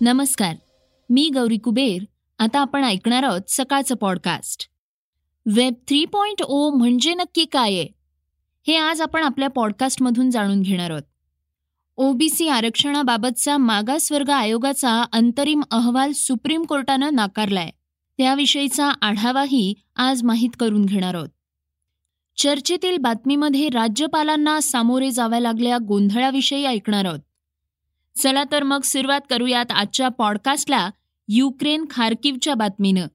नमस्कार मी गौरी कुबेर. आता आपण ऐकणार आहोत सकाळचं podcast web three point O म्हणजे नक्की काय आहे? हे आज आपण आपल्या पॉडकास्टमधून जाणून घेणार आहोत. ओबीसी आरक्षणाबाबतचा मागासवर्ग आयोगाचा अंतरिम अहवाल सुप्रीम कोर्टानं नाकारलाय. त्याविषयीचा आढावाही आज माहीत करून घेणार आहोत. चर्चेतील बातमीमध्ये राज्यपालांना सामोरे जाव्या लागल्या गोंधळाविषयी ऐकणार आहोत. चला तर मग सुरुवात करूयात आजच्या पॉडकास्टला युक्रेन खार्किवच्या बातमीनं.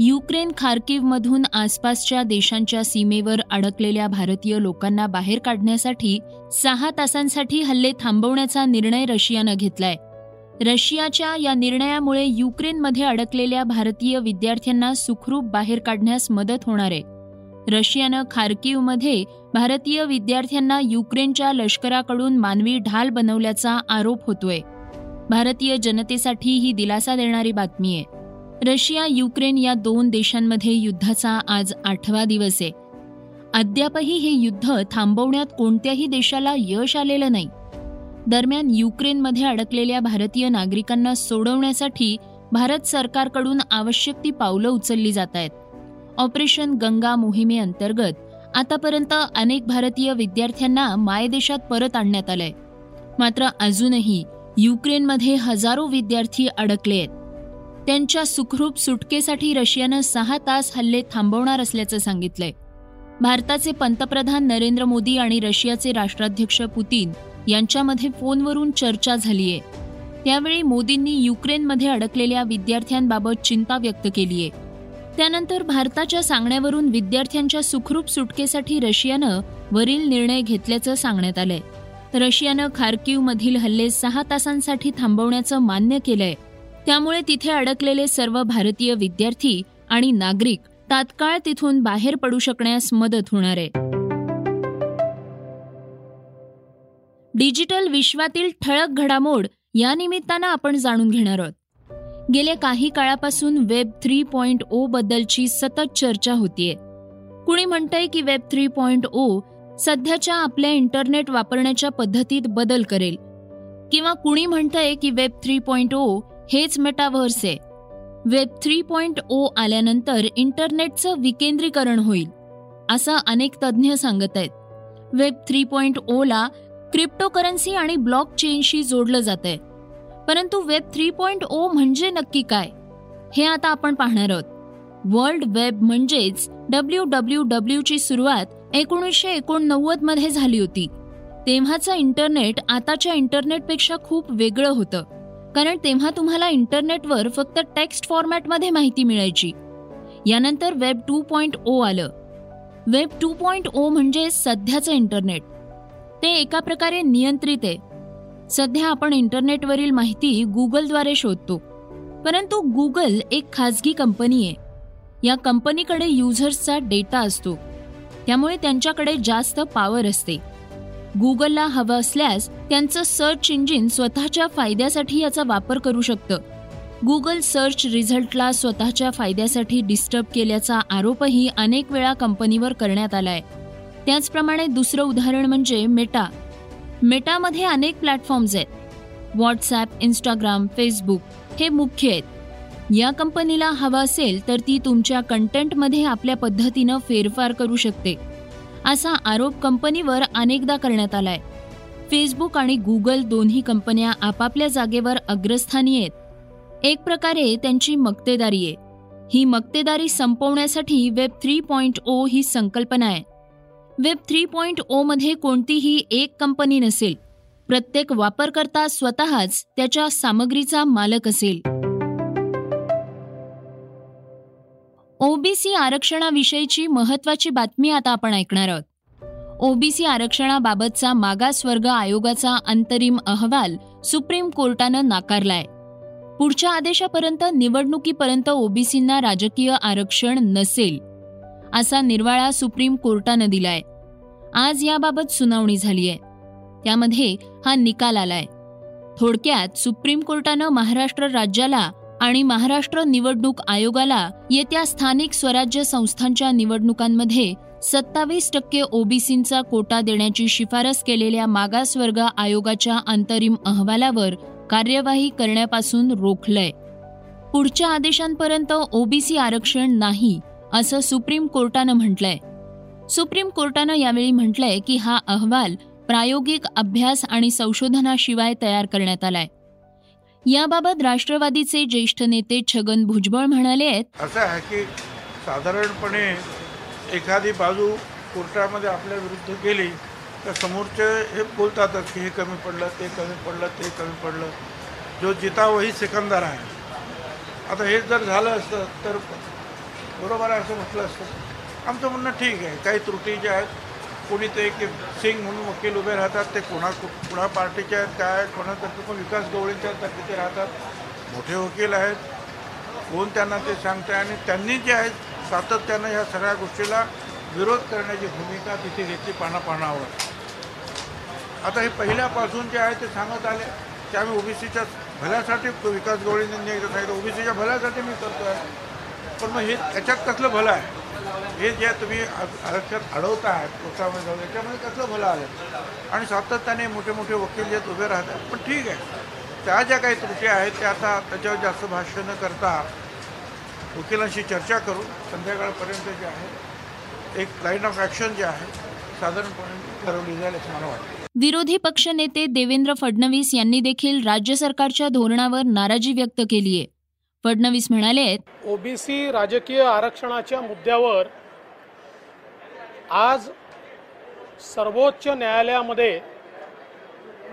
युक्रेन खार्किवमधून आसपासच्या देशांच्या सीमेवर अडकलेल्या भारतीय लोकांना बाहेर काढण्यासाठी सहा तासांसाठी हल्ले थांबवण्याचा निर्णय रशियानं घेतलाय. रशियाच्या या निर्णयामुळे युक्रेनमध्ये अडकलेल्या भारतीय विद्यार्थ्यांना सुखरूप बाहेर काढण्यास मदत होणार आहे. रशियानं खार्किवमध्ये भारतीय विद्यार्थ्यांना युक्रेनच्या लष्कराकडून मानवी ढाल बनवल्याचा आरोप होतोय. भारतीय जनतेसाठी ही दिलासा देणारी बातमी आहे. रशिया युक्रेन या दोन देशांमध्ये युद्धाचा आज आठवा दिवस आहे. अद्यापही हे युद्ध थांबवण्यात कोणत्याही देशाला यश आलेलं नाही. दरम्यान युक्रेनमध्ये अडकलेल्या भारतीय नागरिकांना सोडवण्यासाठी भारत सरकारकडून आवश्यक ती पावलं उचलली जात आहेत. ऑपरेशन गंगा मोहिमेअंतर्गत आतापर्यंत अनेक भारतीय विद्यार्थ्यांना मायदेशात परत आणण्यात आलंय. मात्र अजूनही युक्रेनमध्ये हजारो विद्यार्थी अडकले आहेत. त्यांच्या सुखरूप सुटकेसाठी रशियानं सहा तास हल्ले थांबवणार असल्याचं सांगितलंय. भारताचे पंतप्रधान नरेंद्र मोदी आणि रशियाचे राष्ट्राध्यक्ष पुतीन यांच्यामध्ये फोनवरून चर्चा झालीय. त्यावेळी मोदींनी युक्रेनमध्ये अडकलेल्या विद्यार्थ्यांबाबत चिंता व्यक्त केली आहे त्यानंतर भारताच्या सांगण्यावरून विद्यार्थ्यांच्या सुखरूप सुटकेसाठी रशियानं वरील निर्णय घेतल्याचं सांगण्यात आलंय. रशियानं खार्किवमधील हल्ले सहा तासांसाठी थांबवण्याचं मान्य केलंय. त्यामुळे तिथे अडकलेले सर्व भारतीय विद्यार्थी आणि नागरिक तात्काळ तिथून बाहेर पडू शकण्यास मदत होणार आहे. डिजिटल विश्वातील ठळक घडामोड या निमित्तानं आपण जाणून घेणार आहोत. गेल्या काही काळापासून वेब थ्री पॉइंट ओ बद्दलची सतत चर्चा होतीये. कुणी म्हणतंय की वेब थ्री पॉइंट ओ सध्याच्या आपल्या इंटरनेट वापरण्याच्या पद्धतीत बदल करेल. किंवा कुणी म्हणतंय की वेब थ्री पॉइंट ओ हेच मेटाव्हर्स आहे. वेब थ्री पॉइंट ओ आल्यानंतर इंटरनेटचं विकेंद्रीकरण होईल असं अनेक तज्ज्ञ सांगत आहेत. वेब थ्री पॉइंट ओला क्रिप्टोकरन्सी आणि ब्लॉक चेनशी जोडलं जात आहे परंतु वेब थ्री पॉइंट ओ म्हणजे नक्की काय? हे आता आपण पाहणार आहोत. वर्ल्ड वेब म्हणजेच डब्ल्यू डब्ल्यू डब्ल्यू ची सुरुवात एकोणीसशे एकोणनव्वदमध्ये झाली होती. तेव्हाचं इंटरनेट आताच्या इंटरनेटपेक्षा खूप वेगळं होतं. कारण तेव्हा तुम्हाला इंटरनेटवर फक्त टेक्स्ट फॉर्मॅटमध्ये माहिती मिळायची. यानंतर वेब टू पॉइंट ओ आलं. वेब टू पॉइंट ओ म्हणजे सध्याचं इंटरनेट. ते एका प्रकारे नियंत्रित आहे. सध्या आपण इंटरनेटवरील माहिती गुगलद्वारे शोधतो. परंतु गुगल एक खाजगी कंपनी आहे. या कंपनीकडे युजर्सचा डेटा असतो. त्यामुळे त्यांच्याकडे जास्त पॉवर असते. गुगलला हवं असल्यास त्यांचं सर्च इंजिन स्वतःच्या फायद्यासाठी याचा वापर करू शकतं. गुगल सर्च रिझल्टला स्वतःच्या फायद्यासाठी डिस्टर्ब केल्याचा आरोपही अनेक वेळा कंपनीवर करण्यात आलाय. त्याचप्रमाणे दुसरं उदाहरण म्हणजे मेटा. मेटामध्ये अनेक प्लॅटफॉर्म्स आहेत. व्हॉट्सॲप इंस्टाग्राम फेसबुक हे मुख्य आहेत. या कंपनीला हवं असेल तर ती तुमच्या कंटेंटमध्ये आपल्या पद्धतीनं फेरफार करू शकते. असा आरोप कंपनीवर अनेकदा करण्यात आलाय. फेसबुक आणि गुगल दोन्ही कंपन्या आपापल्या जागेवर अग्रस्थानी आहेत. एक प्रकारे त्यांची मक्तेदारी आहे. ही मक्तेदारी संपवण्यासाठी वेब थ्री पॉइंट ओ ही संकल्पना आहे. वेब थ्री पॉईंट ओमध्ये कोणतीही एक कंपनी नसेल. प्रत्येक वापरकर्ता स्वतःच त्याच्या सामग्रीचा मालक असेल. ओबीसी आरक्षणाविषयीची महत्वाची बातमी आता आपण ऐकणार आहोत. ओबीसी आरक्षणाबाबतचा मागासवर्ग आयोगाचा अंतरिम अहवाल सुप्रीम कोर्टानं नाकारलाय. पुढच्या आदेशापर्यंत निवडणुकीपर्यंत ओबीसींना राजकीय आरक्षण नसेल. असा निर्वाळा सुप्रीम कोर्टानं दिलाय. आज याबाबत सुनावणी झाली आहे त्यामध्ये हा निकाल आलाय. थोडक्यात सुप्रीम कोर्टानं महाराष्ट्र राज्याला आणि महाराष्ट्र निवडणूक आयोगाला येत्या स्थानिक स्वराज्य संस्थांच्या निवडणुकांमध्ये सत्तावीस टक्के ओबीसींचा कोटा देण्याची शिफारस केलेल्या मागासवर्ग आयोगाच्या अंतरिम अहवालावर कार्यवाही करण्यापासून रोखलंय. पुढच्या आदेशांपर्यंत ओबीसी आरक्षण नाही असं सुप्रीम कोर्टानं म्हटलंय. सुप्रीम कोर्टानं यावेळी म्हटलंय की हा अहवाल प्रायोगिक अभ्यास आणि संशोधनाशिवाय तयार करण्यात आलाय. याबाबत राष्ट्रवादीचे ज्येष्ठ नेते छगन भुजबळ म्हणाले आहेत. असं आहे की साधारणपणे एखादी बाजू कोर्टामध्ये आपल्या विरुद्ध गेली तर समोरचे हे बोलतातच की हे कमी पडलं ते कमी पडलं ते कमी पडलं. जो जिता वही सिकंदर आहे. आता हे जर झालं असतं तर बरोबर आहे असं म्हटलं असतं. आमचं म्हणणं ठीक आहे. काही त्रुटी ज्या आहेत कोणी ते की सिंग म्हणून वकील उभे राहतात ते कोणा कुणा पार्टीचे आहेत काय कोणातर्फे पण विकास गवळींच्या तर्फे राहतात. मोठे वकील आहेत. कोण त्यांना ते सांगतं आणि त्यांनी जे आहे सातत्यानं ह्या सगळ्या गोष्टीला विरोध करण्याची भूमिका तिथे घेतली पानापानावर. आता हे पहिल्यापासून जे आहे ते सांगत आले की आम्ही ओबीसीच्या भल्यासाठी विकास गवळींनी सांगितलं. ओबीसीच्या भल्यासाठी मी करतो आहे पण मग हे त्याच्यात कसलं भलं आहे? हे जे तुम्ही आरक्षण अडवत आहात कोर्टामध्ये जाऊन याच्यामध्ये कसलं भलं आलं आणि सातत्याने मोठे मोठे वकील जे उभे राहतात. पण ठीक आहे. त्या ज्या काही त्रुटी आहेत त्या आता त्याच्यावर जास्त भाष्य न करता वकिलांशी चर्चा करू. संध्याकाळपर्यंत जे आहे एक लाईन ऑफ ॲक्शन जे आहे साधारणपणे ठरवली जाईल असं मला वाटतं. विरोधी पक्षनेते देवेंद्र फडणवीस यांनी देखील राज्य सरकारच्या धोरणावर नाराजी व्यक्त केली आहे फडणवीस म्हणाले ओबीसी राजकीय आरक्षणाच्या मुद्द्यावर आज सर्वोच्च न्यायालयामध्ये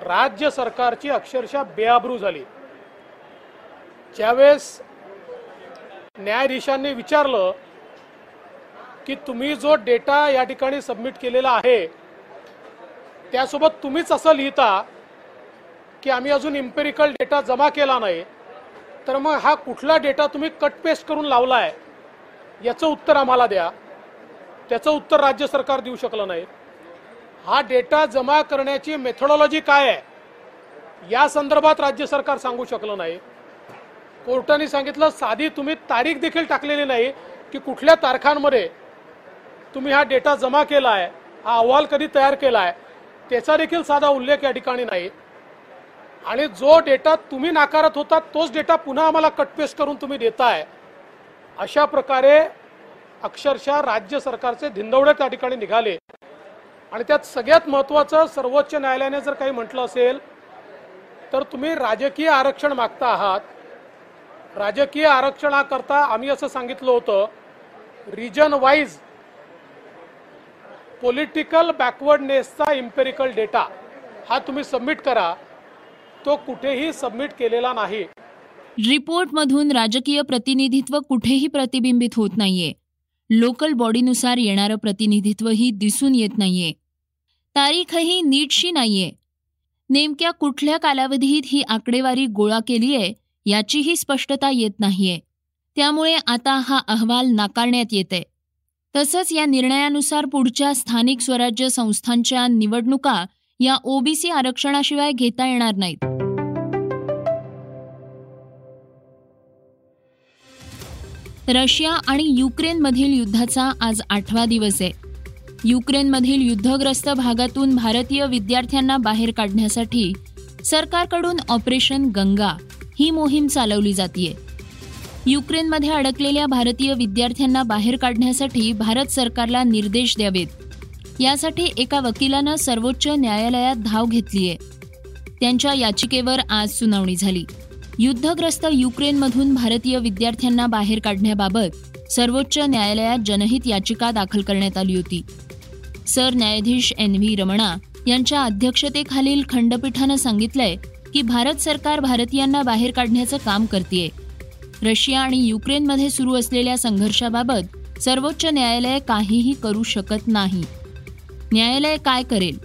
राज्य सरकारची अक्षरशः बेआबरू झाली. ज्यावेळेस न्यायाधीशांनी विचारलं की तुम्ही जो डेटा या ठिकाणी सबमिट केलेला आहे त्यासोबत तुम्हीच असं लिहिता की आम्ही अजून इम्पेरिकल डेटा जमा केला नाही तर मग हा कुठला डेटा तुम्ही कट पेस्ट करून लावला आहे याचं उत्तर आम्हाला द्या. त्याचं उत्तर राज्य सरकार देऊ शकलं नाही. हा डेटा जमा करण्याची मेथोडॉलॉजी काय आहे या संदर्भात राज्य सरकार सांगू शकलं नाही. कोर्टाने सांगितलं साधी तुम्ही तारीख देखील टाकलेली नाही की कुठल्या तारखांमध्ये तुम्ही हा डेटा जमा केला आहे हा अहवाल कधी तयार केला आहे त्याचा देखील साधा उल्लेख या ठिकाणी नाही. आणि जो डेटा तुम्ही नाकारत होता तोच डेटा पुन्हा आम्हाला कटपेस्ट करून तुम्ही देताय. अशा प्रकारे अक्षरशः राज्य सरकारचे धिंदवडे त्या ठिकाणी निघाले. आणि त्यात सगळ्यात महत्वाचं सर्वोच्च न्यायालयाने जर काही म्हटलं असेल तर तुम्ही राजकीय आरक्षण मागता आहात. राजकीय आरक्षणाकरता आम्ही असं सांगितलं होतं रिजन वाईज पॉलिटिकल बॅकवर्डनेसचा इम्पेरिकल डेटा हा तुम्ही सबमिट करा. तो कुठेही सबमिट केलेला नाही. रिपोर्टमधून राजकीय प्रतिनिधित्व कुठेही प्रतिबिंबित होत नाहीये. लोकल बॉडीनुसार येणारं प्रतिनिधित्वही दिसून येत नाहीये. तारीखही नीटशी नाहीये. नेमक्या कुठल्या कालावधीत ही आकडेवारी गोळा केलीये याचीही स्पष्टता येत नाहीये. त्यामुळे आता हा अहवाल नाकारण्यात येते तसंच या निर्णयानुसार पुढच्या स्थानिक स्वराज्य संस्थांच्या निवडणुका या ओबीसी आरक्षणाशिवाय घेता येणार नाहीत. रशिया आणि युक्रेनमधील युद्धाचा आज आठवा दिवस आहे. युक्रेनमधील युद्धग्रस्त भागातून भारतीय विद्यार्थ्यांना बाहेर काढण्यासाठी सरकारकडून ऑपरेशन गंगा ही मोहीम चालवली जाते युक्रेनमध्ये अडकलेल्या भारतीय विद्यार्थ्यांना बाहेर काढण्यासाठी भारत सरकारला निर्देश द्यावेत. यासाठी एका वकिलानं सर्वोच्च न्यायालयात धाव घेतली आहे त्यांच्या याचिकेवर आज सुनावणी झाली. युद्धग्रस्त युक्रेनमधून भारतीय विद्यार्थ्यांना बाहेर काढण्याबाबत सर्वोच्च न्यायालयात जनहित याचिका दाखल करण्यात आली होती. सर न्यायाधीश एन व्ही रमणा यांच्या अध्यक्षतेखालील खंडपीठानं सांगितलंय की भारत सरकार भारतीयांना बाहेर काढण्याचं काम करतेय. रशिया आणि युक्रेनमध्ये सुरू असलेल्या संघर्षाबाबत सर्वोच्च न्यायालय काहीही करू शकत नाही. न्यायालय काय करेल?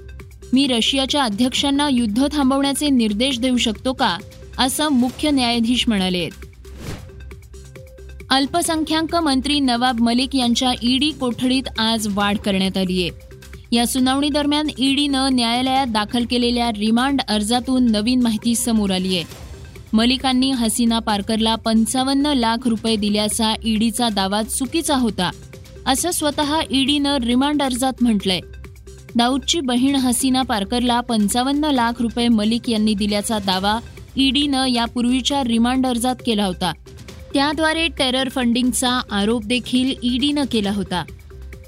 मी रशियाच्या अध्यक्षांना युद्ध थांबवण्याचे निर्देश देऊ शकतो का? असं मुख्य न्यायाधीश म्हणाले. अल्पसंख्याक मंत्री नवाब मलिक यांच्या ईडी कोठडीत आज वाढ करण्यात आली आहे. या सुनावणी दरम्यान ईडीनं न्यायालयात दाखल केलेल्या रिमांड अर्जातून नवीन माहिती समोर आली आहे. मलिकांनी हसीना पारकरला पंचावन्न लाख रुपये दिल्याचा ईडीचा दावा चुकीचा होता असं स्वतः ईडीनं रिमांड अर्जात म्हटलंय. दाऊदची बहीण हसीना पारकरला पंचावन्न लाख रुपये मलिक यांनी दिल्याचा दावा ईडीनं यापूर्वीच्या रिमांड अर्जात केला होता. त्याद्वारे टेरर फंडिंगचा आरोप देखील ईडीनं केला होता.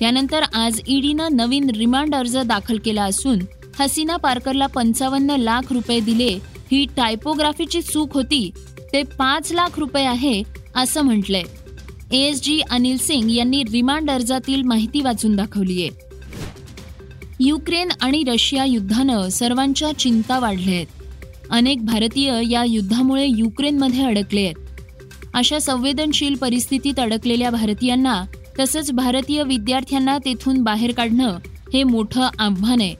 त्यानंतर आज ईडीनं नवीन रिमांड अर्ज दाखल केला असून हसीना पारकरला पंचावन्न लाख रुपये दिले ही टायपोग्राफीची चूक होती ते पाच लाख रुपये आहे असं म्हटलंय. जी अनिल सिंग यांनी रिमांड अर्जातील माहिती वाचून दाखवलीय. युक्रेन आणि रशिया युद्धानं सर्वांच्या चिंता वाढल्या आहेत अनेक भारतीय या युद्धामुळे युक्रेनमध्ये अडकले आहेत अशा संवेदनशील परिस्थितीत अडकलेल्या भारतीयांना तसंच भारतीय विद्यार्थ्यांना तेथून बाहेर काढणं हे मोठं आव्हान आहे.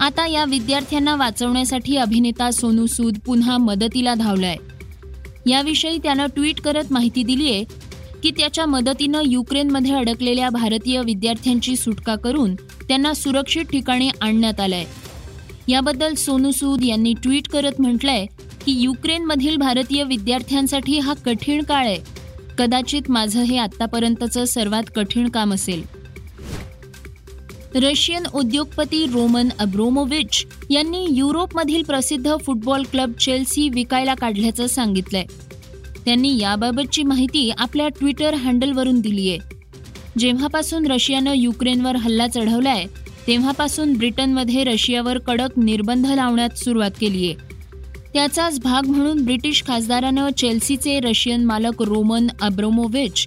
आता या विद्यार्थ्यांना वाचवण्यासाठी अभिनेता सोनू सूद पुन्हा मदतीला धावलाय. याविषयी त्यानं ट्विट करत माहिती दिली आहे की त्याच्या मदतीनं युक्रेनमध्ये अडकलेल्या भारतीय विद्यार्थ्यांची सुटका करून त्यांना सुरक्षित ठिकाणी आणण्यात आलंय. याबद्दल सोनू सूद यांनी ट्विट करत म्हटलंय की युक्रेनमधील भारतीय विद्यार्थ्यांसाठी हा कठीण काळ आहे. कदाचित माझं हे आतापर्यंतचं सर्वात कठीण काम असेल. रशियन उद्योगपती रोमन अब्रोमोविच यांनी युरोपमधील प्रसिद्ध फुटबॉल क्लब चेल्सी विकायला काढल्याचं सांगितलंय. त्यांनी याबाबतची माहिती आपल्या ट्विटर हँडलवरून दिली आहे जेव्हापासून रशियानं युक्रेनवर हल्ला चढवलाय तेव्हापासून ब्रिटनमध्ये रशियावर कडक निर्बंध लावण्यात सुरुवात केली आहे त्याचाच भाग म्हणून ब्रिटिश खासदारानं चेल्सीचे रशियन मालक रोमन अब्रोमोविच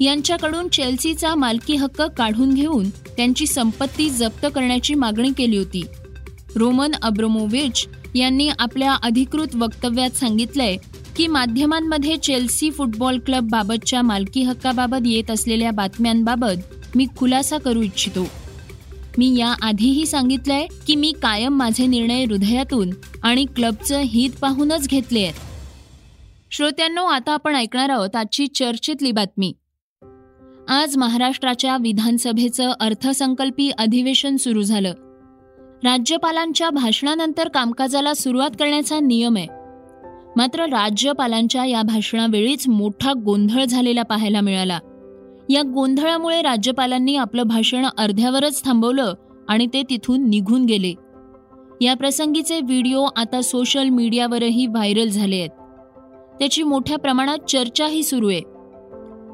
यांच्याकडून चेल्सीचा मालकी हक्क काढून घेऊन त्यांची संपत्ती जप्त करण्याची मागणी केली होती. रोमन अब्रोमोविच यांनी आपल्या अधिकृत वक्तव्यात सांगितलंय की माध्यमांमध्ये चेल्सी फुटबॉल क्लब बाबतच्या मालकी हक्काबाबत येत असलेल्या बातम्यांबाबत मी खुलासा करू इच्छितो. मी या आधीही सांगितलंय की मी कायम माझे निर्णय हृदयातून आणि क्लबचं हित पाहूनच घेतले आहेत. श्रोत्यांनो आता आपण ऐकणार आहोत आजची चर्चेतली बातमी. आज महाराष्ट्राच्या विधानसभेचं अर्थसंकल्पी अधिवेशन सुरू झालं. राज्यपालांच्या भाषणानंतर कामकाजाला सुरुवात करण्याचा नियम आहे. मात्र राज्यपालांच्या या भाषणावेळीच मोठा गोंधळ झालेला पाहायला मिळाला. या गोंधळामुळे राज्यपालांनी आपलं भाषण अर्ध्यावरच थांबवलं आणि ते तिथून निघून गेले. या प्रसंगीचे व्हिडिओ आता सोशल मीडियावरही व्हायरल झाले आहेत. त्याची मोठ्या प्रमाणात चर्चाही सुरू आहे.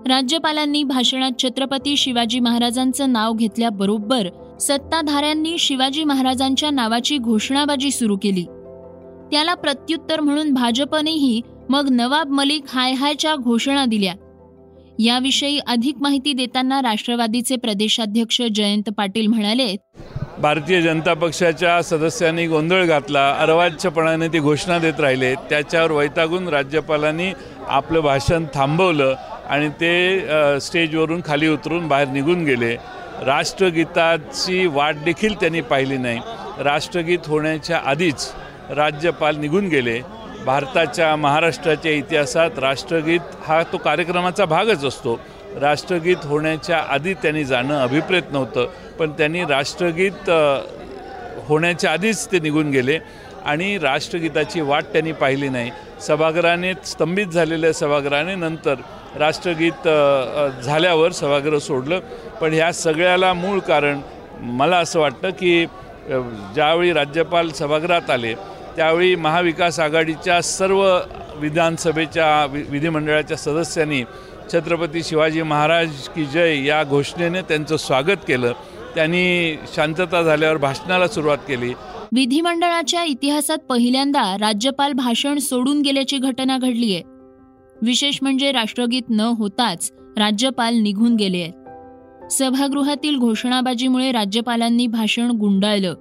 राज्यपालांनी भाषणात छत्रपती शिवाजी महाराजांचं नाव घेतल्याबरोबर सत्ताधाऱ्यांनी शिवाजी महाराजांच्या नावाची घोषणाबाजी सुरू केली. त्याला प्रत्युत्तर म्हणून भाजपनेही मग नवाब मलिक हाय हायच्या घोषणा दिल्या. याविषयी अधिक माहिती देताना राष्ट्रवादीचे प्रदेशाध्यक्ष जयंत पाटील म्हणाले भारतीय जनता पक्षाच्या सदस्यांनी गोंधळ घातला अर्वाच्यपणाने ती घोषणा देत राहिले त्याच्यावर वैतागून राज्यपालांनी आपलं भाषण थांबवलं आणि ते स्टेजवरून खाली उतरून बाहेर निघून गेले. राष्ट्रगीताची वाट देखील त्यांनी पाहिली नाही. राष्ट्रगीत होण्याच्या आधीच राज्यपाल निघून गेले. भारताच्या महाराष्ट्राच्या इतिहासात राष्ट्रगीत हा तो कार्यक्रमाचा भागच असतो. राष्ट्रगीत होण्याच्या आधी त्यांनी जाणं अभिप्रेत नव्हतं पण त्यांनी राष्ट्रगीत होण्याच्या आधीच ते निघून गेले आणि राष्ट्रगीताची वाट त्यांनी पाहिली नाही. सभागृहाने स्तंभित झालेल्या सभागृहाने नंतर राष्ट्रगीत झाल्यावर सभागृह सोडलं. पण ह्या सगळ्याला मूळ कारण मला असं वाटतं की ज्यावेळी राज्यपाल सभागृहात आले त्यावेळी महाविकास आघाडीच्या सर्व विधानसभेच्या वि विधिमंडळाच्या सदस्यांनी छत्रपती शिवाजी महाराज की जय या घोषणेने त्यांचं स्वागत केलं. त्यांनी शांतता झाल्यावर भाषणाला सुरुवात केली. विधिमंडळाच्या इतिहासात पहिल्यांदा राज्यपाल भाषण सोडून गेल्याची घटना घडली आहे विशेष म्हणजे राष्ट्रगीत न होताच राज्यपाल निघून गेले आहेत सभागृहातील घोषणाबाजीमुळे राज्यपालांनी भाषण गुंडाळलं.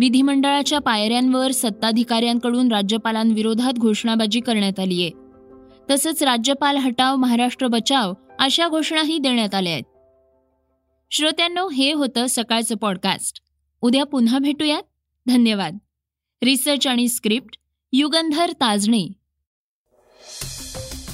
विधिमंडळाच्या पायऱ्यांवर सत्ताधिकाऱ्यांकडून राज्यपालांविरोधात घोषणाबाजी करण्यात आली आहे तसंच राज्यपाल हटाव महाराष्ट्र बचाव अशा घोषणाही देण्यात आल्या आहेत. श्रोत्यांनो हे होतं सकाळचं पॉडकास्ट उद्या पुन्हा भेटूयात. धन्यवाद. रिसर्च आणि स्क्रिप्ट युगंधर ताजणे.